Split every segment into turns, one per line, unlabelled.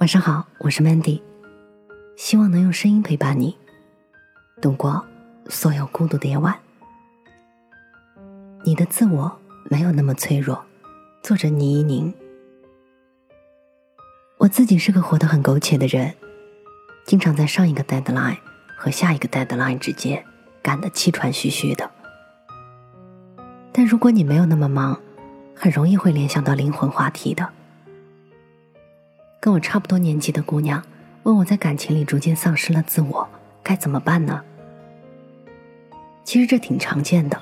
晚上好，我是 Mandy，希望能用声音陪伴你度过所有孤独的夜晚。你的自我没有那么脆弱。作者倪一宁。我自己是个活得很苟且的人，经常在上一个 deadline 和下一个 deadline 之间赶得气喘吁吁的。但如果你没有那么忙，很容易会联想到灵魂话题的。跟我差不多年纪的姑娘问我在感情里逐渐丧失了自我，该怎么办呢？其实这挺常见的，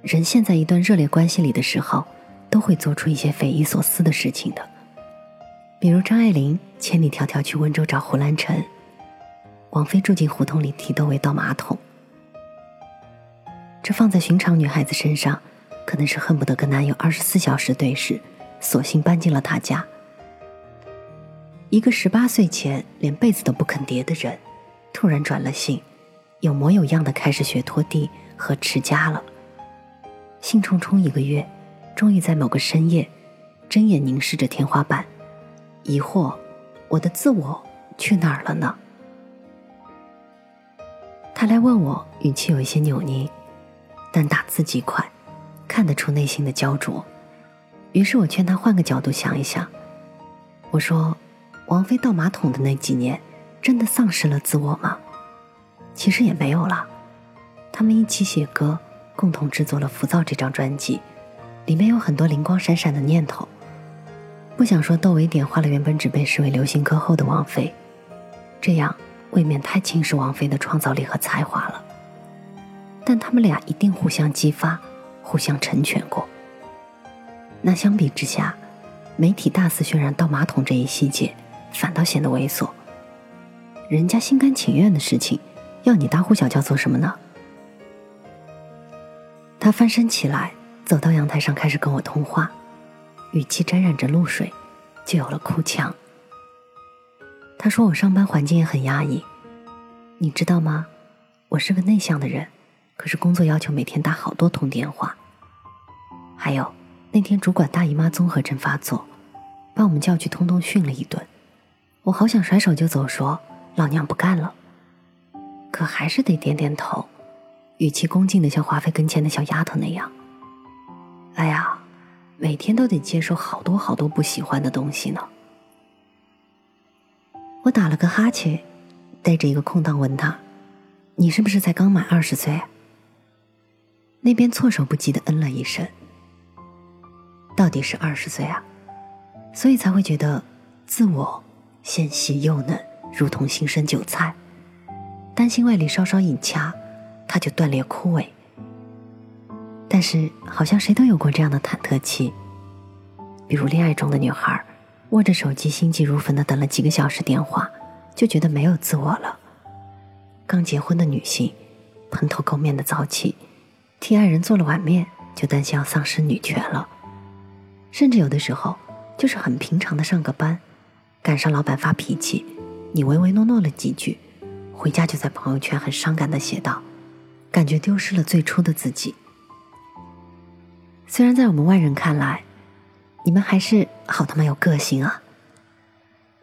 人陷在一段热烈关系里的时候，都会做出一些匪夷所思的事情的。比如张爱玲千里迢迢去温州找胡兰成，王菲住进胡同里提窦唯倒马桶。这放在寻常女孩子身上，可能是恨不得跟男友二十四小时对视，索性搬进了他家。一个十八岁前连被子都不肯叠的人，突然转了性，有模有样的开始学拖地和持家了。兴冲冲一个月，终于在某个深夜，睁眼凝视着天花板，疑惑：我的自我去哪儿了呢？他来问我，语气有一些扭捏，但打字极快，看得出内心的焦灼。于是我劝他换个角度想一想，我说。王菲倒马桶的那几年，真的丧失了自我吗？其实也没有了。他们一起写歌，共同制作了《浮躁》这张专辑，里面有很多灵光闪闪的念头。不想说窦唯点化了原本只被视为流行歌后的王菲，这样未免太轻视王菲的创造力和才华了。但他们俩一定互相激发，互相成全过。那相比之下，媒体大肆渲染倒马桶这一细节。反倒显得猥琐。人家心甘情愿的事情，要你大呼小叫做什么呢？他翻身起来，走到阳台上，开始跟我通话，语气沾染着露水，就有了哭腔。他说：“我上班环境也很压抑，你知道吗？我是个内向的人，可是工作要求每天打好多通电话。还有那天主管大姨妈综合症发作，把我们叫去通通训了一顿。”我好想甩手就走，说老娘不干了，可还是得点点头，语气恭敬的像华妃跟前的小丫头那样。哎呀，每天都得接受好多好多不喜欢的东西呢。我打了个哈欠，带着一个空档问他：“你是不是才刚满二十岁？”那边措手不及的嗯了一声。到底是二十岁啊，所以才会觉得自我。纤细幼嫩，如同新生韭菜，担心外力稍稍一掐，它就断裂枯萎。但是，好像谁都有过这样的忐忑期，比如恋爱中的女孩，握着手机心急如焚的等了几个小时电话，就觉得没有自我了；刚结婚的女性，蓬头垢面的早起，替爱人做了碗面，就担心要丧失女权了；甚至有的时候，就是很平常的上个班。赶上老板发脾气，你唯唯诺诺了几句，回家就在朋友圈很伤感的写道：“感觉丢失了最初的自己。”虽然在我们外人看来，你们还是好他妈有个性啊！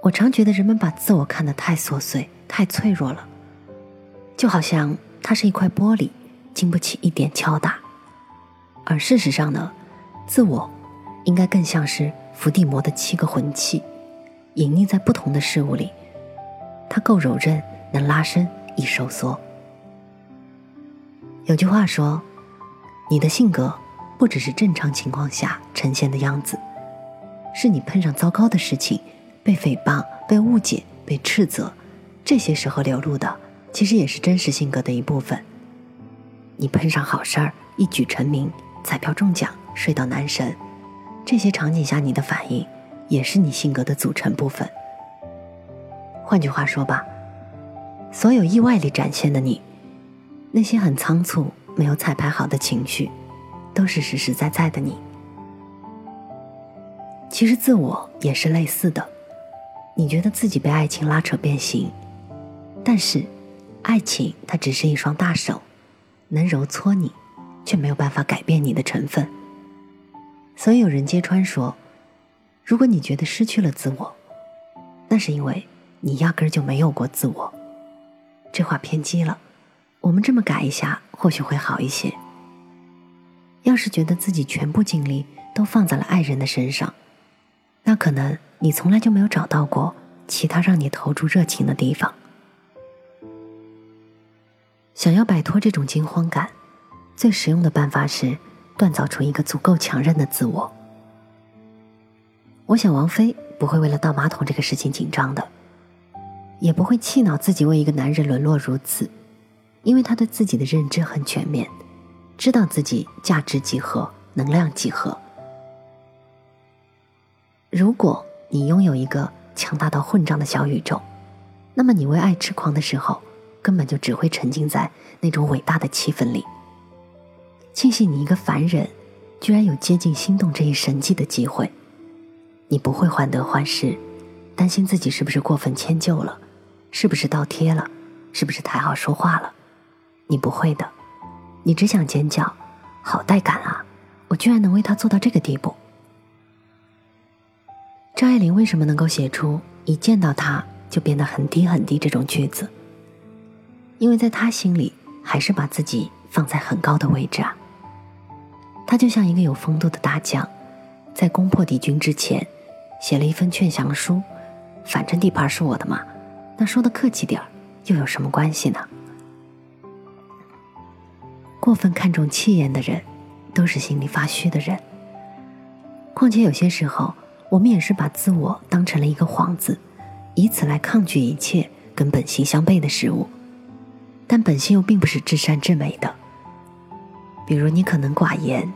我常觉得人们把自我看得太琐碎、太脆弱了，就好像它是一块玻璃，经不起一点敲打。而事实上呢，自我应该更像是伏地魔的七个魂器。隐匿在不同的事物里，它够柔韧，能拉伸，易收缩。有句话说：“你的性格不只是正常情况下呈现的样子，是你碰上糟糕的事情，被诽谤、被误解、被斥责，这些时候流露的，其实也是真实性格的一部分。你碰上好事儿，一举成名，彩票中奖，睡到男神，这些场景下你的反应。”也是你性格的组成部分。换句话说吧，所有意外里展现的你，那些很仓促、没有彩排好的情绪，都是实实在在的你。其实自我也是类似的，你觉得自己被爱情拉扯变形，但是，爱情它只是一双大手，能揉搓你，却没有办法改变你的成分。所以有人揭穿说。如果你觉得失去了自我，那是因为你压根儿就没有过自我。这话偏激了，我们这么改一下，或许会好一些。要是觉得自己全部精力都放在了爱人的身上，那可能你从来就没有找到过其他让你投注热情的地方。想要摆脱这种惊慌感，最实用的办法是锻造出一个足够强韧的自我。我想王菲不会为了倒马桶这个事情紧张的，也不会气恼自己为一个男人沦落如此，因为她对自己的认知很全面。知道自己价值几何，能量几何。如果你拥有一个强大到混账的小宇宙，那么你为爱痴狂的时候，根本就只会沉浸在那种伟大的气氛里。庆幸你一个凡人，居然有接近心动这一神迹的机会。你不会患得患失，担心自己是不是过分迁就了，是不是倒贴了，是不是太好说话了？你不会的。你只想尖叫，好带感啊！我居然能为他做到这个地步。张爱玲为什么能够写出一见到他就变得很低很低这种句子？因为在他心里还是把自己放在很高的位置啊。他就像一个有风度的大将，在攻破敌军之前，写了一份劝降书。反正地盘是我的嘛，那说的客气点，又有什么关系呢？过分看重气焰的人，都是心里发虚的人。况且有些时候，我们也是把自我当成了一个幌子，以此来抗拒一切跟本性相悖的事物。但本性又并不是至善至美的。比如你可能寡言，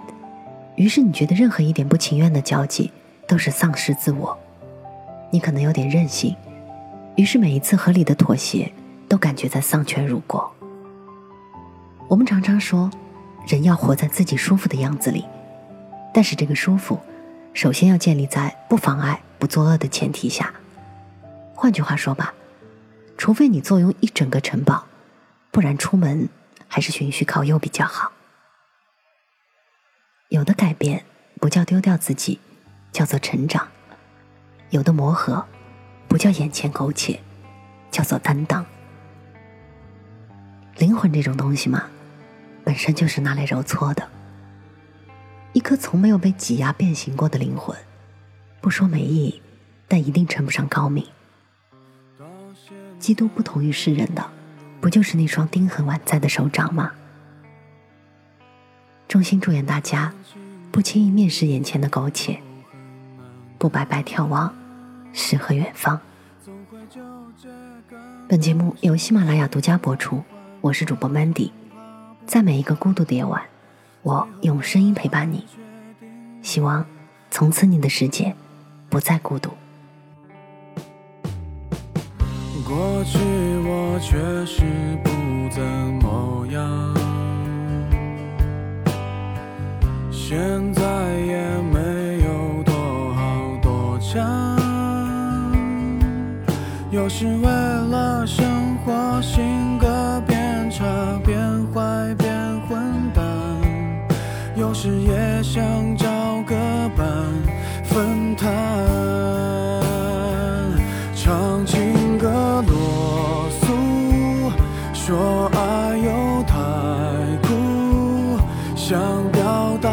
于是你觉得任何一点不情愿的交际都是丧失自我；你可能有点任性，于是每一次合理的妥协都感觉在丧权辱国。我们常常说，人要活在自己舒服的样子里，但是这个舒服，首先要建立在不妨碍、不作恶的前提下。换句话说吧，除非你坐拥一整个城堡，不然出门还是循序靠右比较好。有的改变不叫丢掉自己，叫做成长；有的磨合不叫眼前苟且，叫做担当。灵魂这种东西嘛。本身就是拿来揉搓的，一颗从没有被挤压变形过的灵魂，不说没意义，但一定称不上高明。基督不同于世人的，不就是那双钉痕宛在的手掌吗？衷心祝愿大家，不轻易蔑视眼前的苟且，不白白眺望诗和远方。本节目由喜马拉雅独家播出，我是主播 Mandy。在每一个孤独的夜晚，我用声音陪伴你。希望从此你的世界不再孤独。
过去我确实不怎么样，现在多强。有时为了生活，性格变差变坏。变混蛋有时也想找个伴分担，唱情歌啰嗦，说爱又太苦，想表达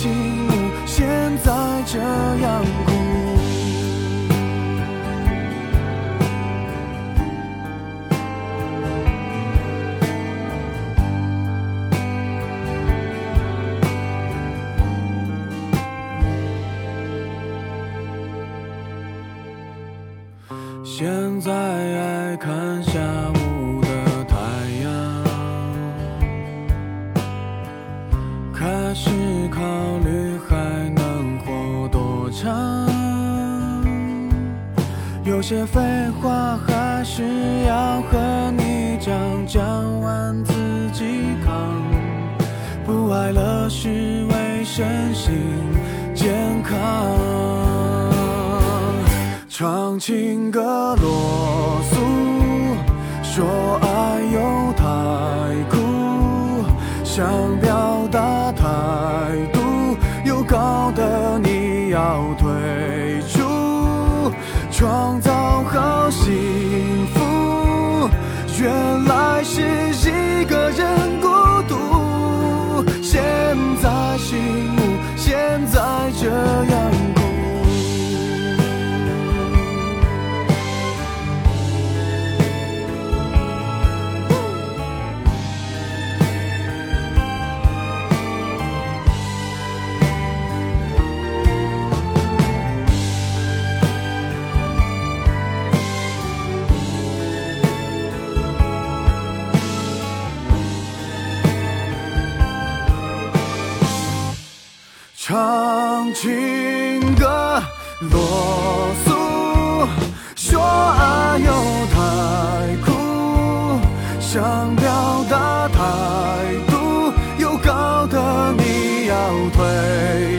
现在这样苦，现在爱看下午的太阳，开始靠些废话还是要和你讲讲完自己扛。不爱了是为身心健康。唱情歌落俗说爱又太苦想表个人情歌落俗说爱又太苦想表达态度又搞的你要退